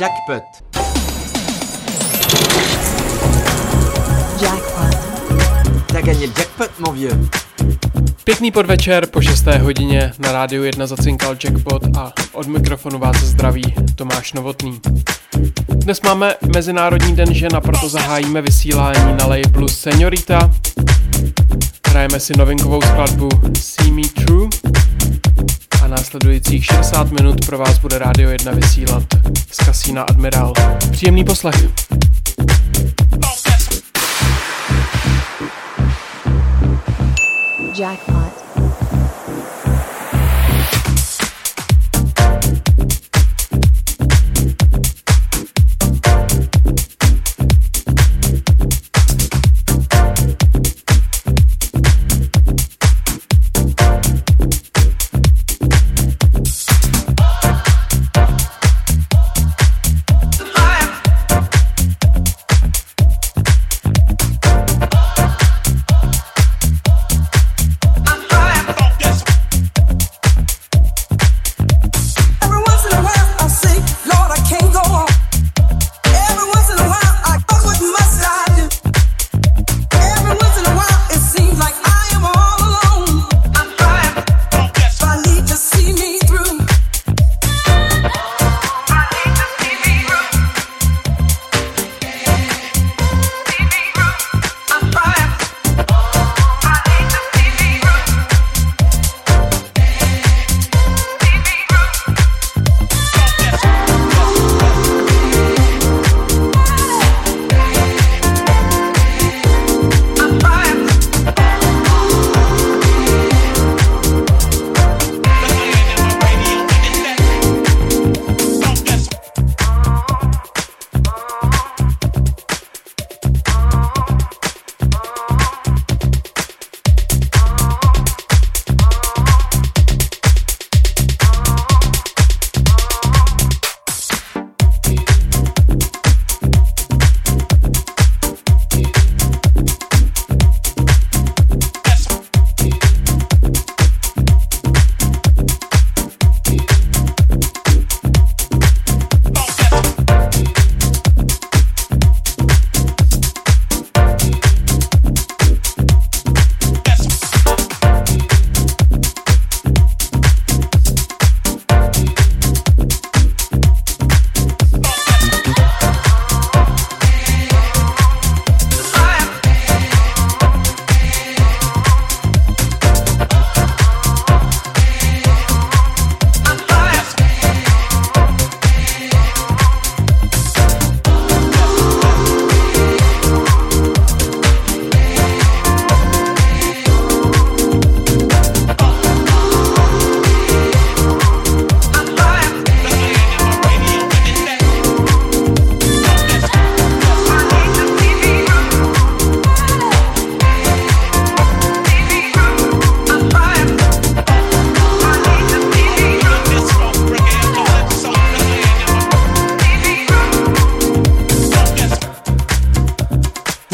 Jackpot. Jackpot. T'as gagné le jackpot, mon vieux. Pěkný podvečer po 6. hodině na rádiu 1 zacinkal Jackpot a od mikrofonu vás zdraví Tomáš Novotný. Dnes máme Mezinárodní den žen a proto zahájíme vysílání na labelu Seniorita. Hrajeme si novinkovou skladbu See Me True následujících 60 minut pro vás bude Rádio 1 vysílat z kasína Admiral. Příjemný poslech. Jackpot.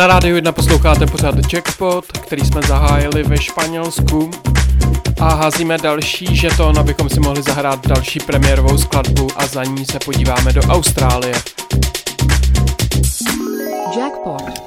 Na rádiu 1 posloucháte pořád Jackpot, který jsme zahájili ve Španělsku a házíme další žeton, abychom si mohli zahrát další premiérovou skladbu a za ní se podíváme do Austrálie. Jackpot.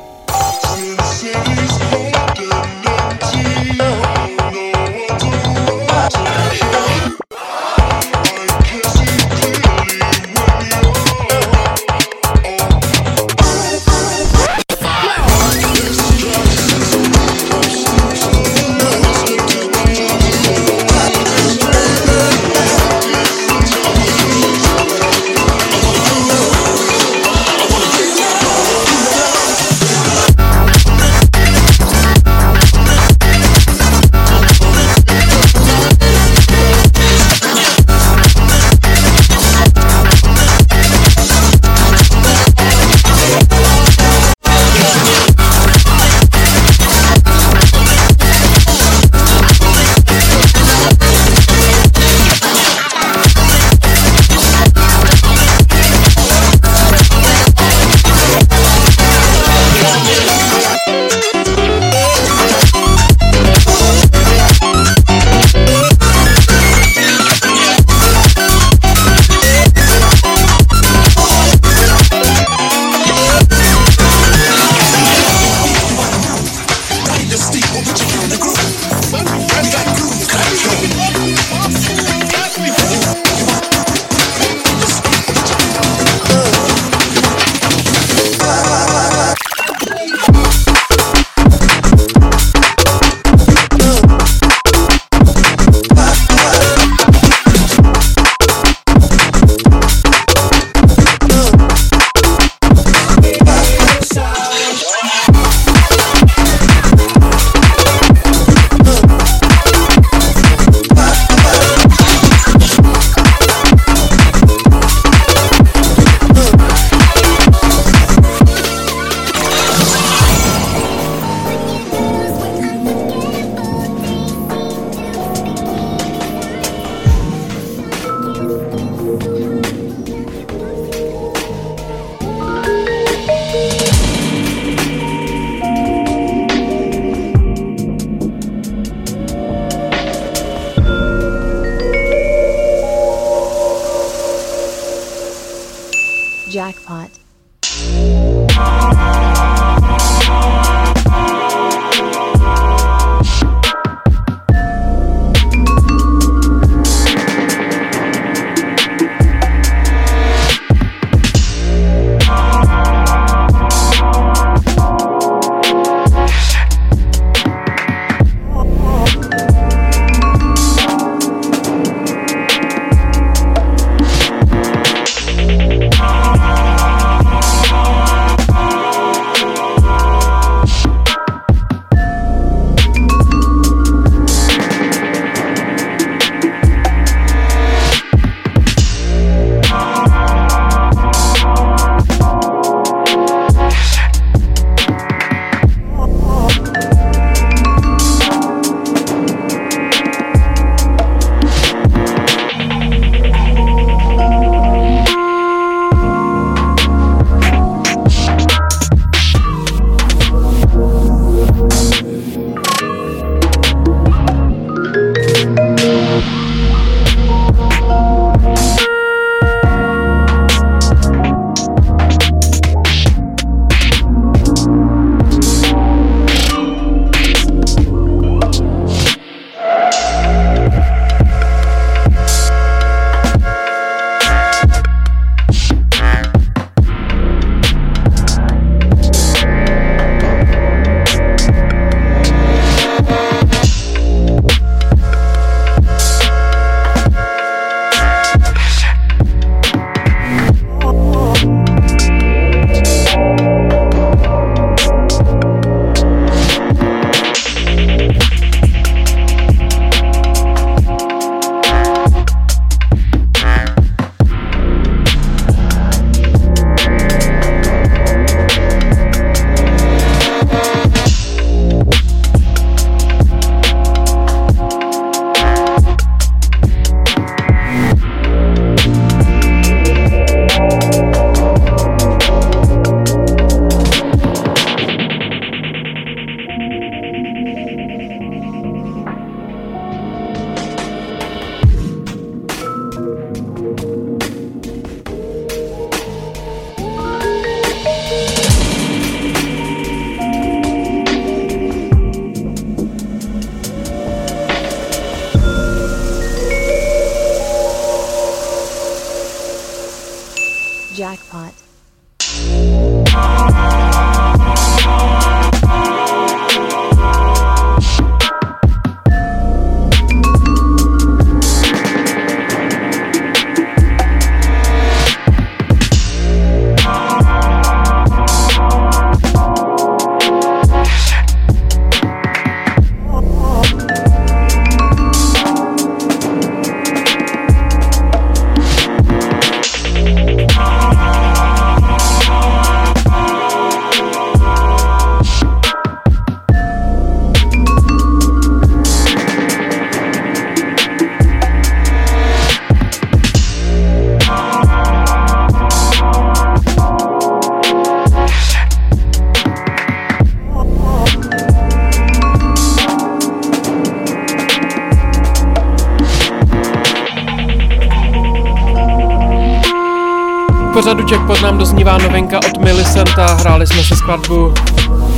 Pořadu Jackpot nám doznívá novinka od Millicenta, hráli jsme si skladbu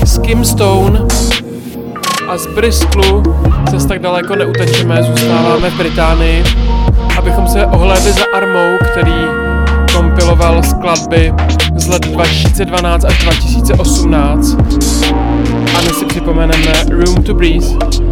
Skim Stone a z Brisklu se tak daleko neutečeme, zůstáváme v Británii, abychom se ohlédli za Armou, který kompiloval skladby z let 2012 až 2018 a my si připomeneme Room to breathe.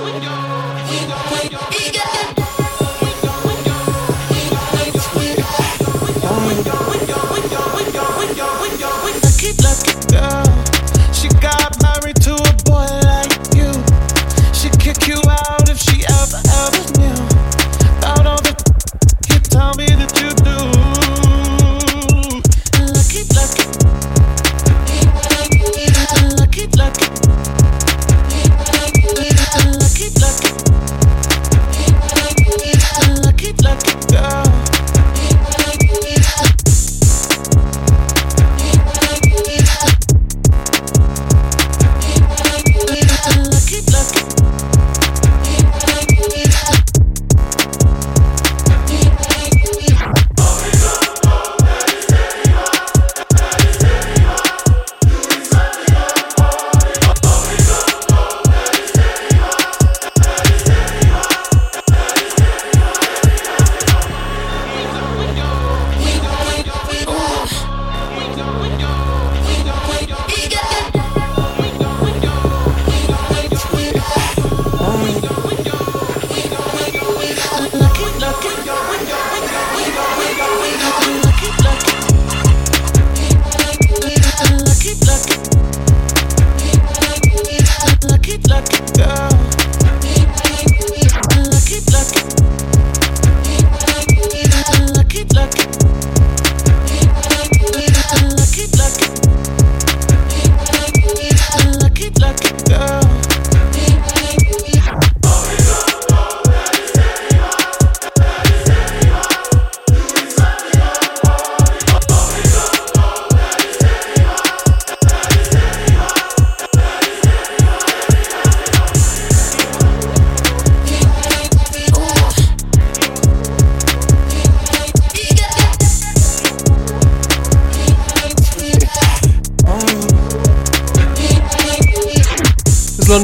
we go, we go, we go.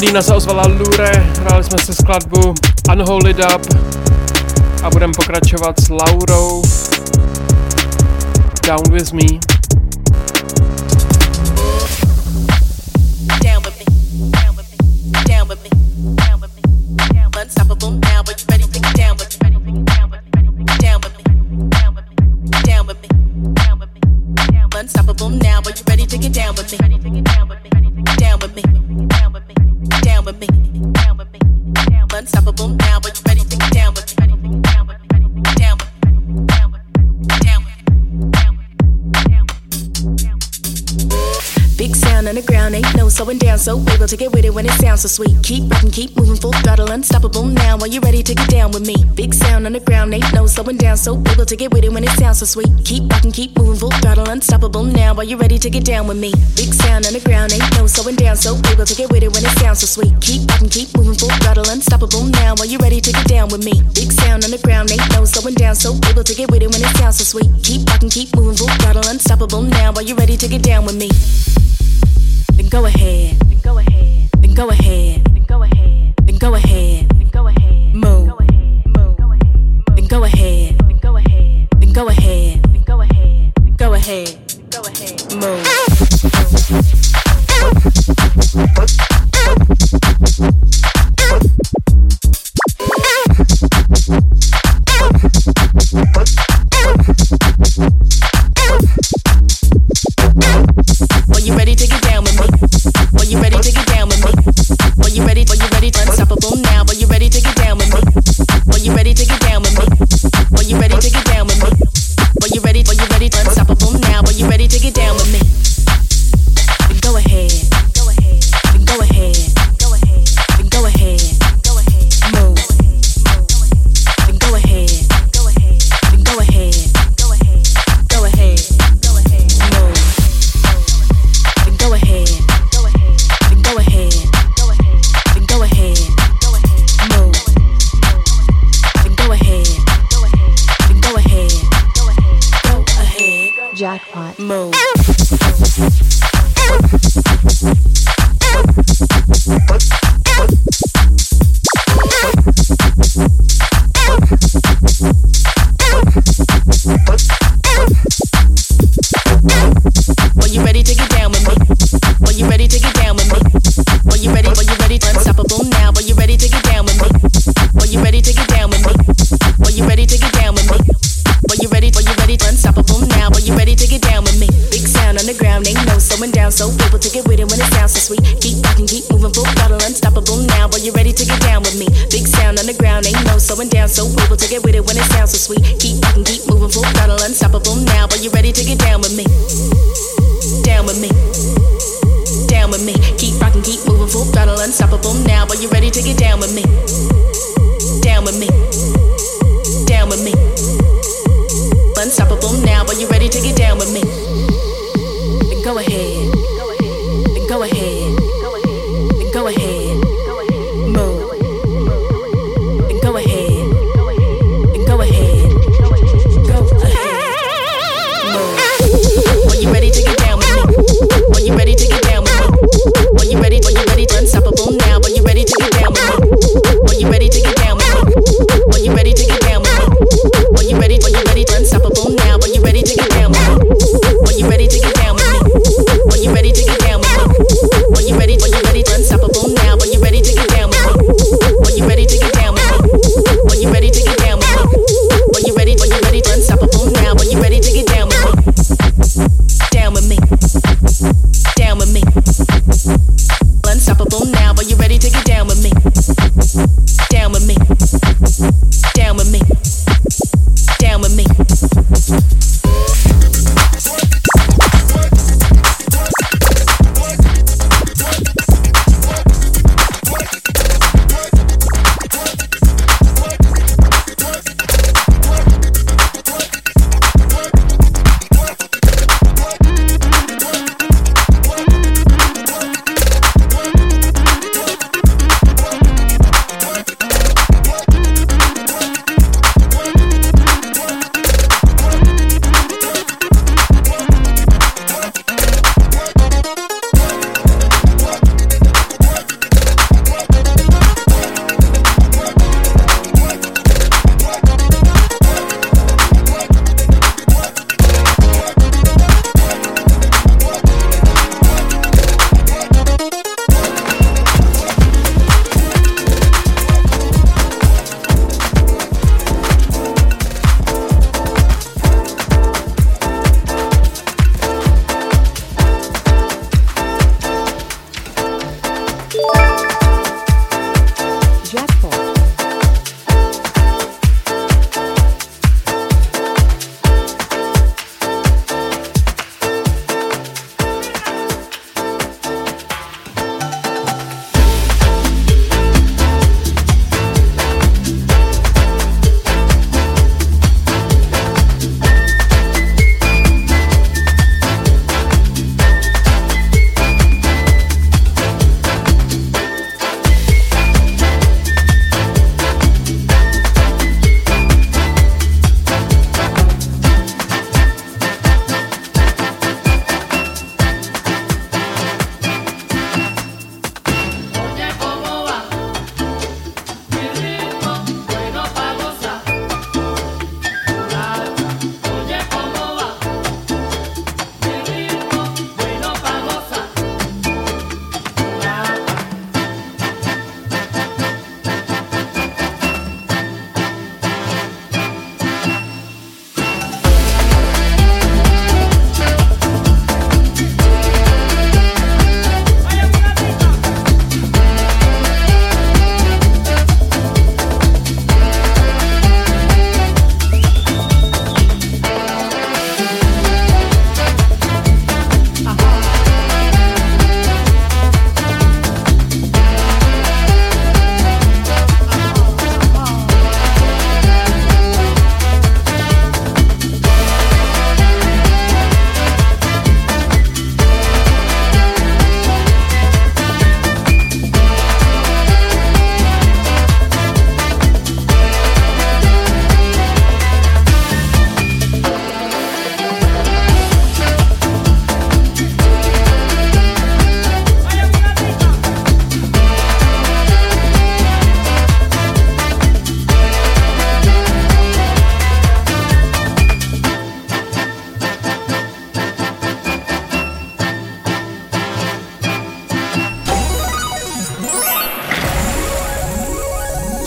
Londýna se ozvala Lure, hráli jsme si skladbu Unhold It Up a budeme pokračovat s Laurou Down With Me. It when it sounds so sweet. Keep rocking, keep moving, full throttle, unstoppable now. Are you ready to get down with me? Big sound on the ground, ain't no slowing down. So able to get with it when it sounds so sweet. Keep rocking, keep moving, full throttle, unstoppable now. Are you ready to get down with me? Big sound on the ground, ain't no slowing down. So able to get with it when it sounds so sweet. Keep rocking, keep moving, full throttle, unstoppable now. Are you ready to get down with me? Big sound on the ground, ain't no slowing down. So to get with it when it sounds so sweet. Keep rocking, keep moving, full throttle, unstoppable now. Are you ready to get down with me? Then go ahead. Then go ahead go ahead. Then go ahead. Then go ahead. Then go ahead. Move. Then go ahead. Then go ahead. Then go ahead. Then go ahead. Go ahead. Go ahead. Move. Ah! going down, so we will take it with it when it sounds so sweet. Keep fucking, keep moving, full throttle, unstoppable now. Are you ready to get down with me?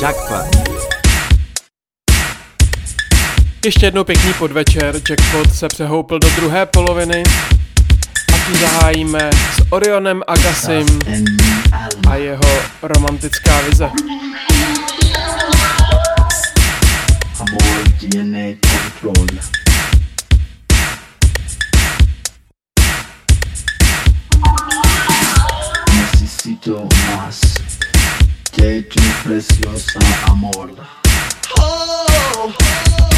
Jackpot. Ještě jednou pěkný podvečer, Jackpot se přehoupil do druhé poloviny a tu zahájíme s Orionem Agasim a jeho romantická vize. Necesito más. Que tu preciosa amor. Oh, oh.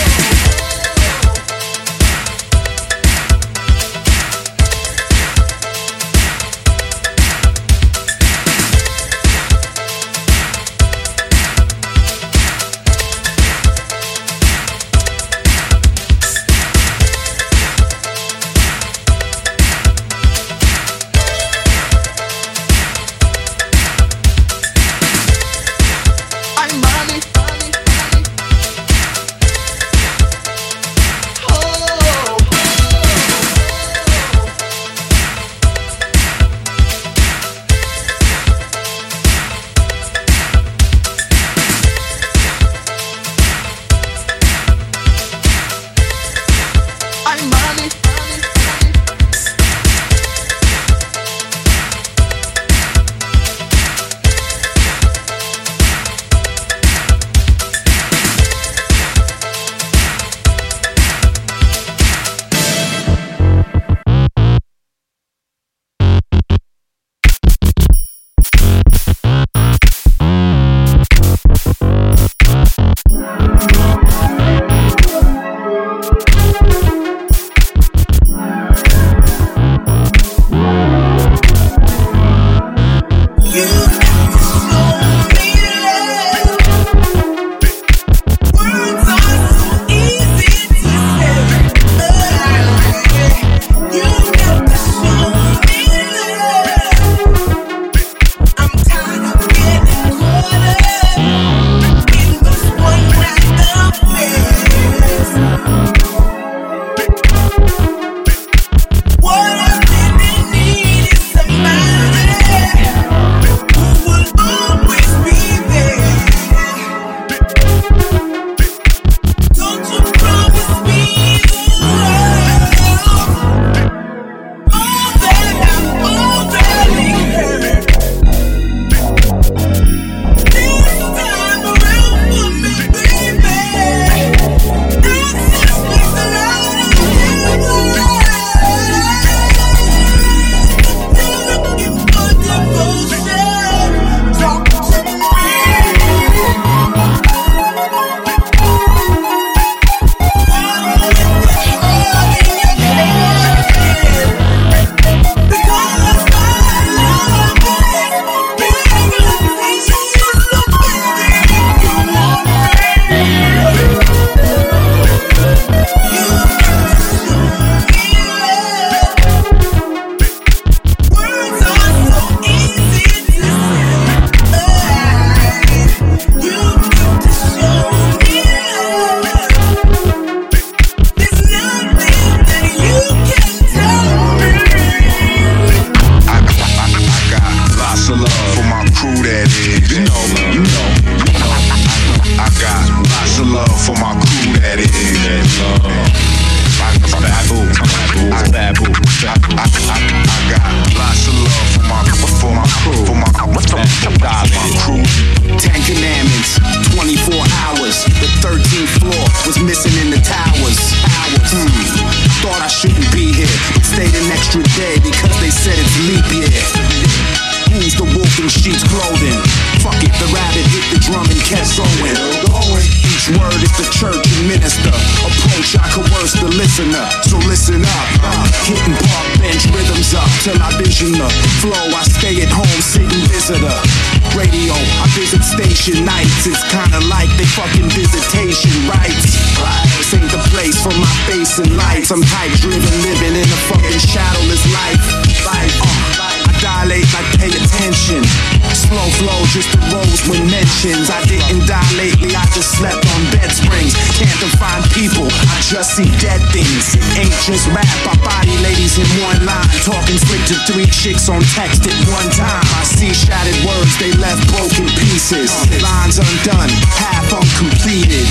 strings. Can't define people, I just see dead things. Ain't just rap, I body ladies in one line. Talking straight to three chicks on text at one time. I see shattered words, they left broken pieces. Lines undone, half uncompleted.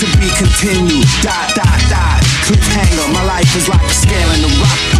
To be continued, dot, dot, dot. Cliffhanger, my life is like scaling the rock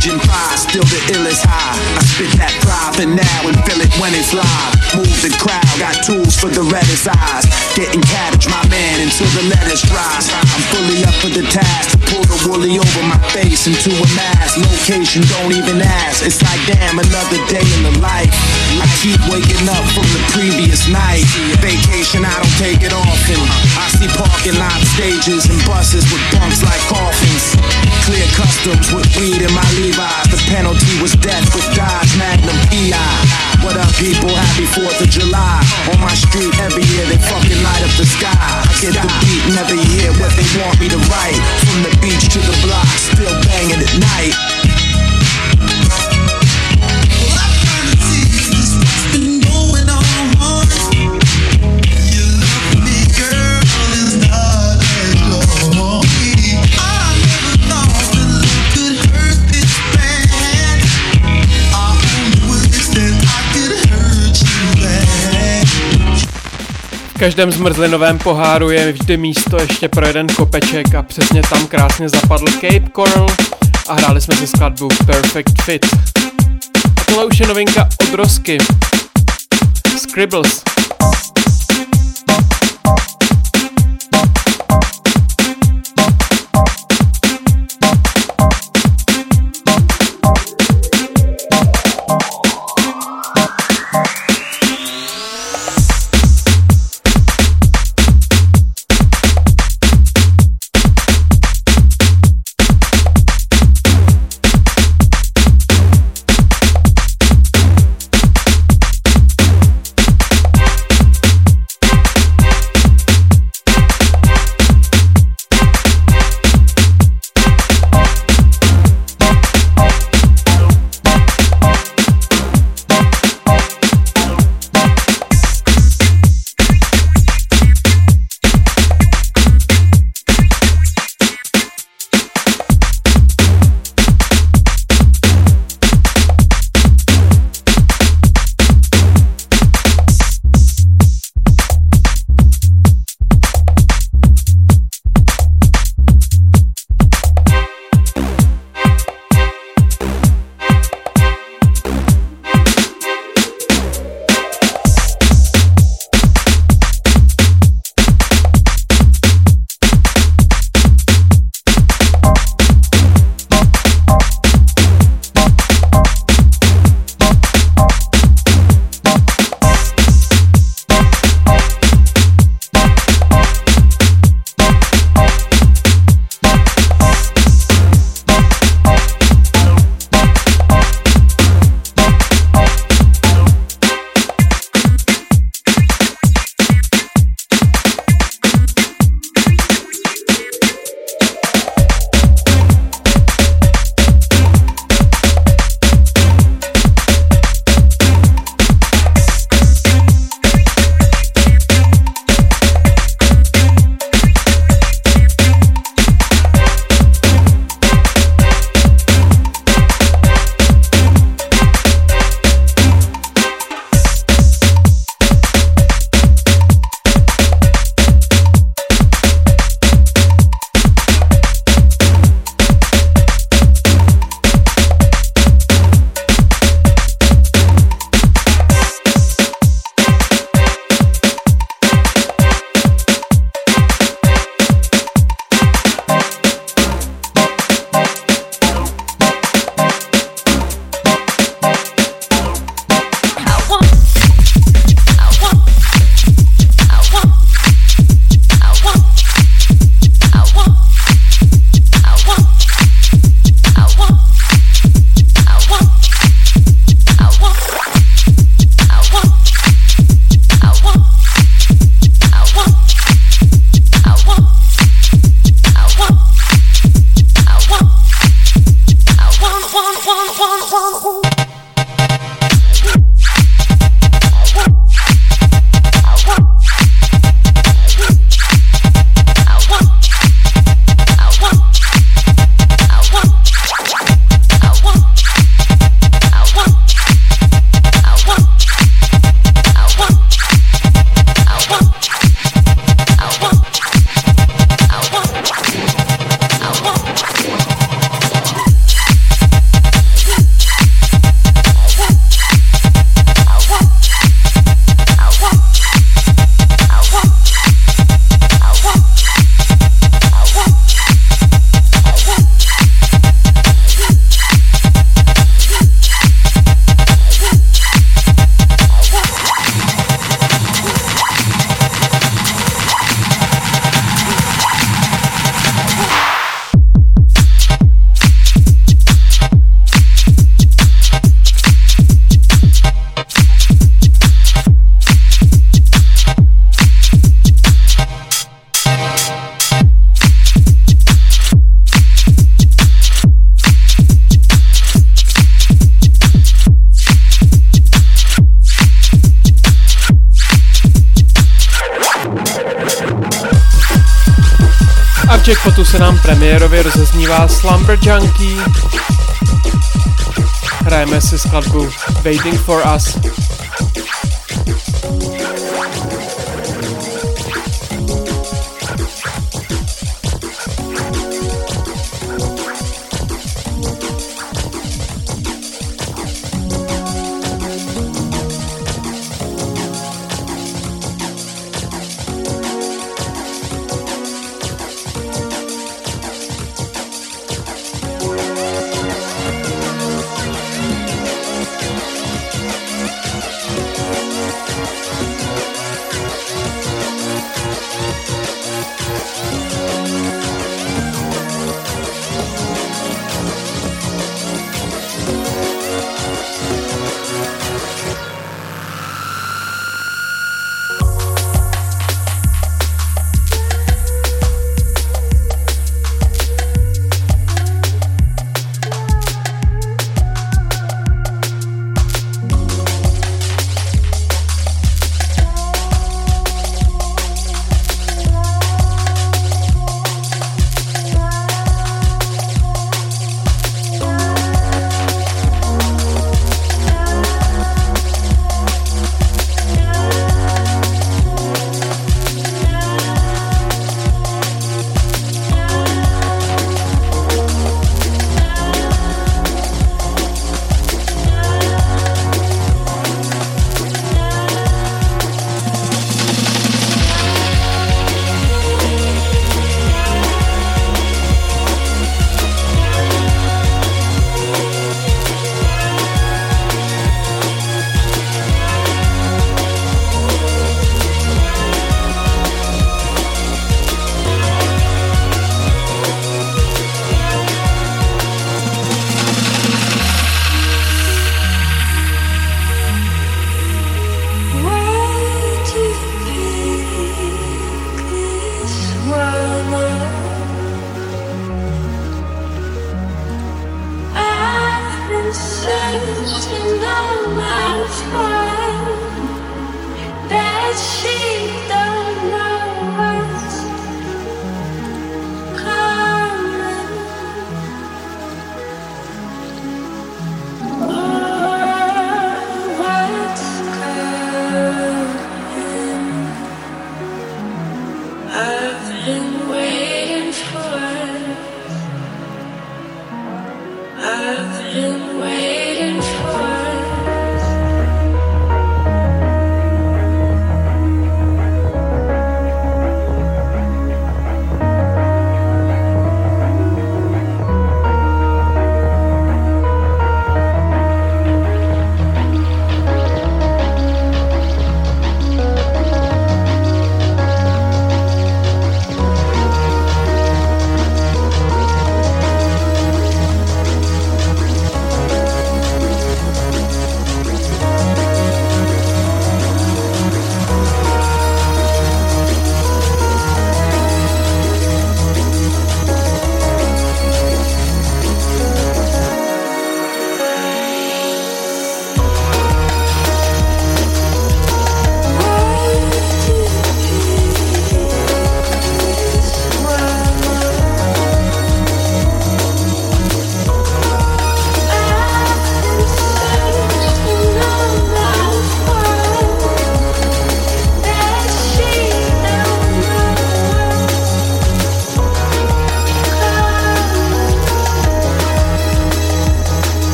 feel the illest high. I spit that profit now and feel it when it's live. Move the crowd, got tools for the reddest eyes. Getting cabbage, my man, until the lettuce dries. I'm fully up for the task pull the woolly over my face into a mask. Location, don't even ask. It's like damn, another day in the life. I keep waking up from the previous night. Vacation, I don't take it often. I see parking lot stages and buses with bunks like coffins. Clear customs with weed in my Levi's. The penalty was death with Dodge Magnum PI. What up, people? Happy 4th of July. On my street every year, they fucking light up the sky. I get the beat, never hear what they want me to write. From the beach to the block, still banging at night. Každém zmrzlinovém poháru je vždy místo ještě pro jeden kopeček a přesně tam krásně zapadl Cape Coral a hráli jsme si skladbu Perfect Fit. A tohle už je novinka od Rosky. Scribbles. Jackpotu se nám premiérově rozeznívá Slumber Junkie. Hrajeme si skladbu Waiting for Us.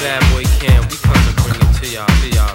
bad boy Cam, we come to bring it to y'all, to y'all.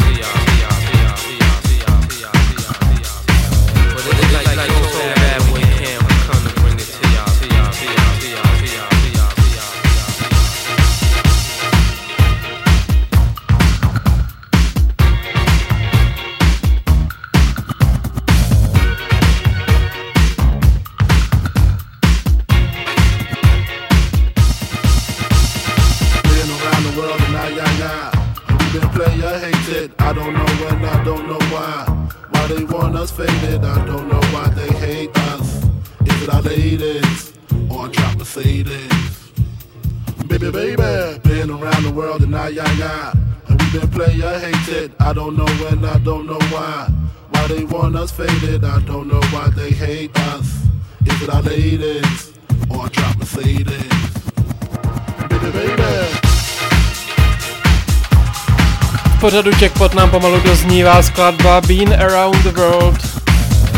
Nám pomalu doznívá skladba Been Around the World,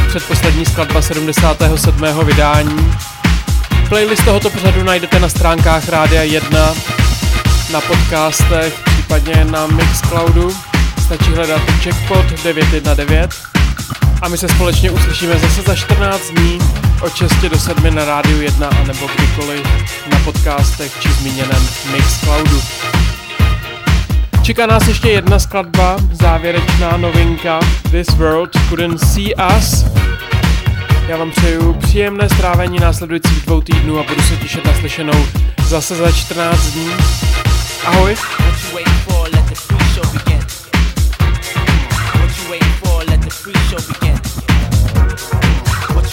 předposlední skladba 77. vydání. Playlist tohoto pořadu najdete na stránkách Rádia 1, na podcastech, případně na Mixcloudu. Stačí hledat Jackpot 919 a my se společně uslyšíme zase za 14 dní od 6 do 7 na Rádiu 1 a nebo kdykoliv na podcastech či zmíněném Mixcloudu. Čeká nás ještě jedna skladba, závěrečná novinka This World Couldn't See Us. Já vám přeju příjemné strávení následujících dvou týdnů a budu se těšit na slyšenou zase za 14 dní. Ahoj! What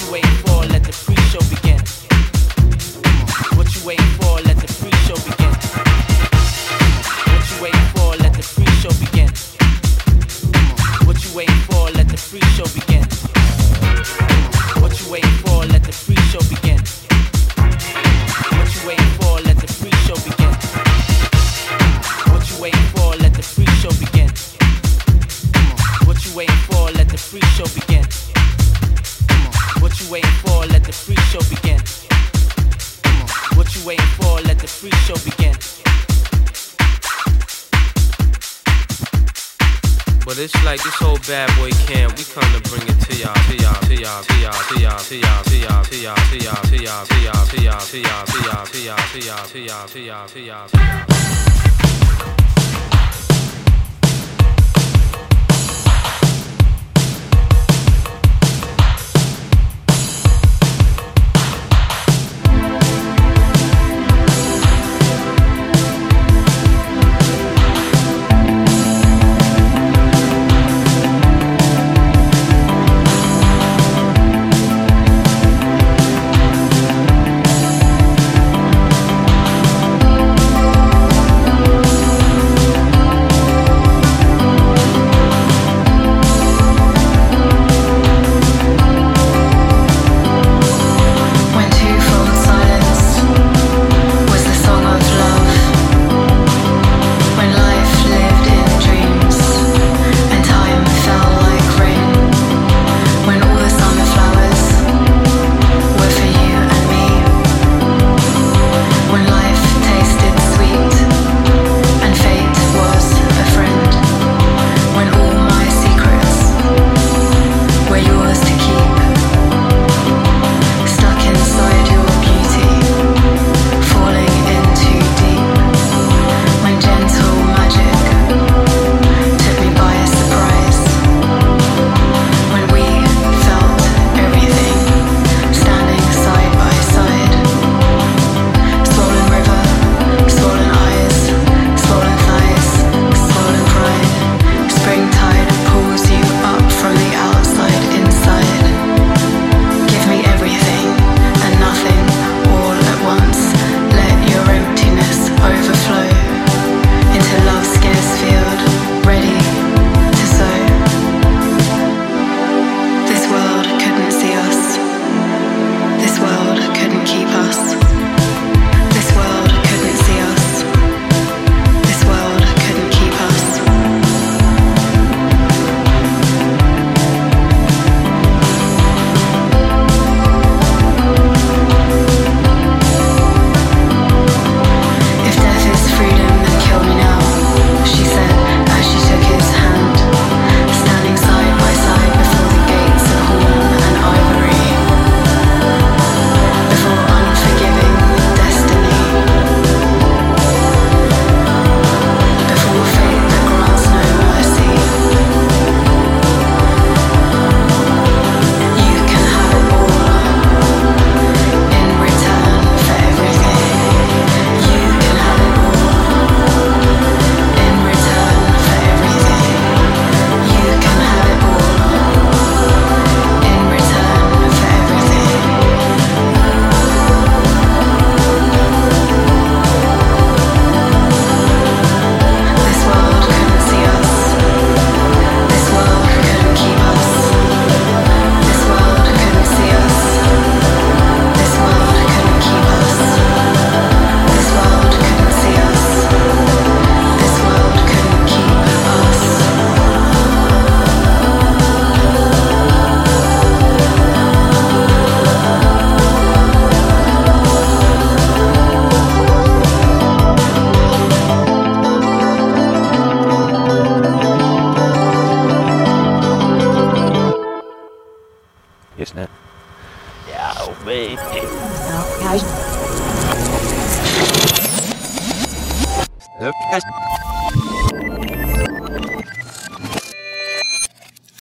you waiting for? Let the free show begin. Like this whole bad boy camp. We come to bring it to y'all, to y'all, to y'all, to y'all, to y'all, to y'all, to y'all, to y'all, to y'all, to y'all, to y'all, to y'all, to y'all, to y'all, to y'all, to y'all, to y'all, to y'all, to y'all.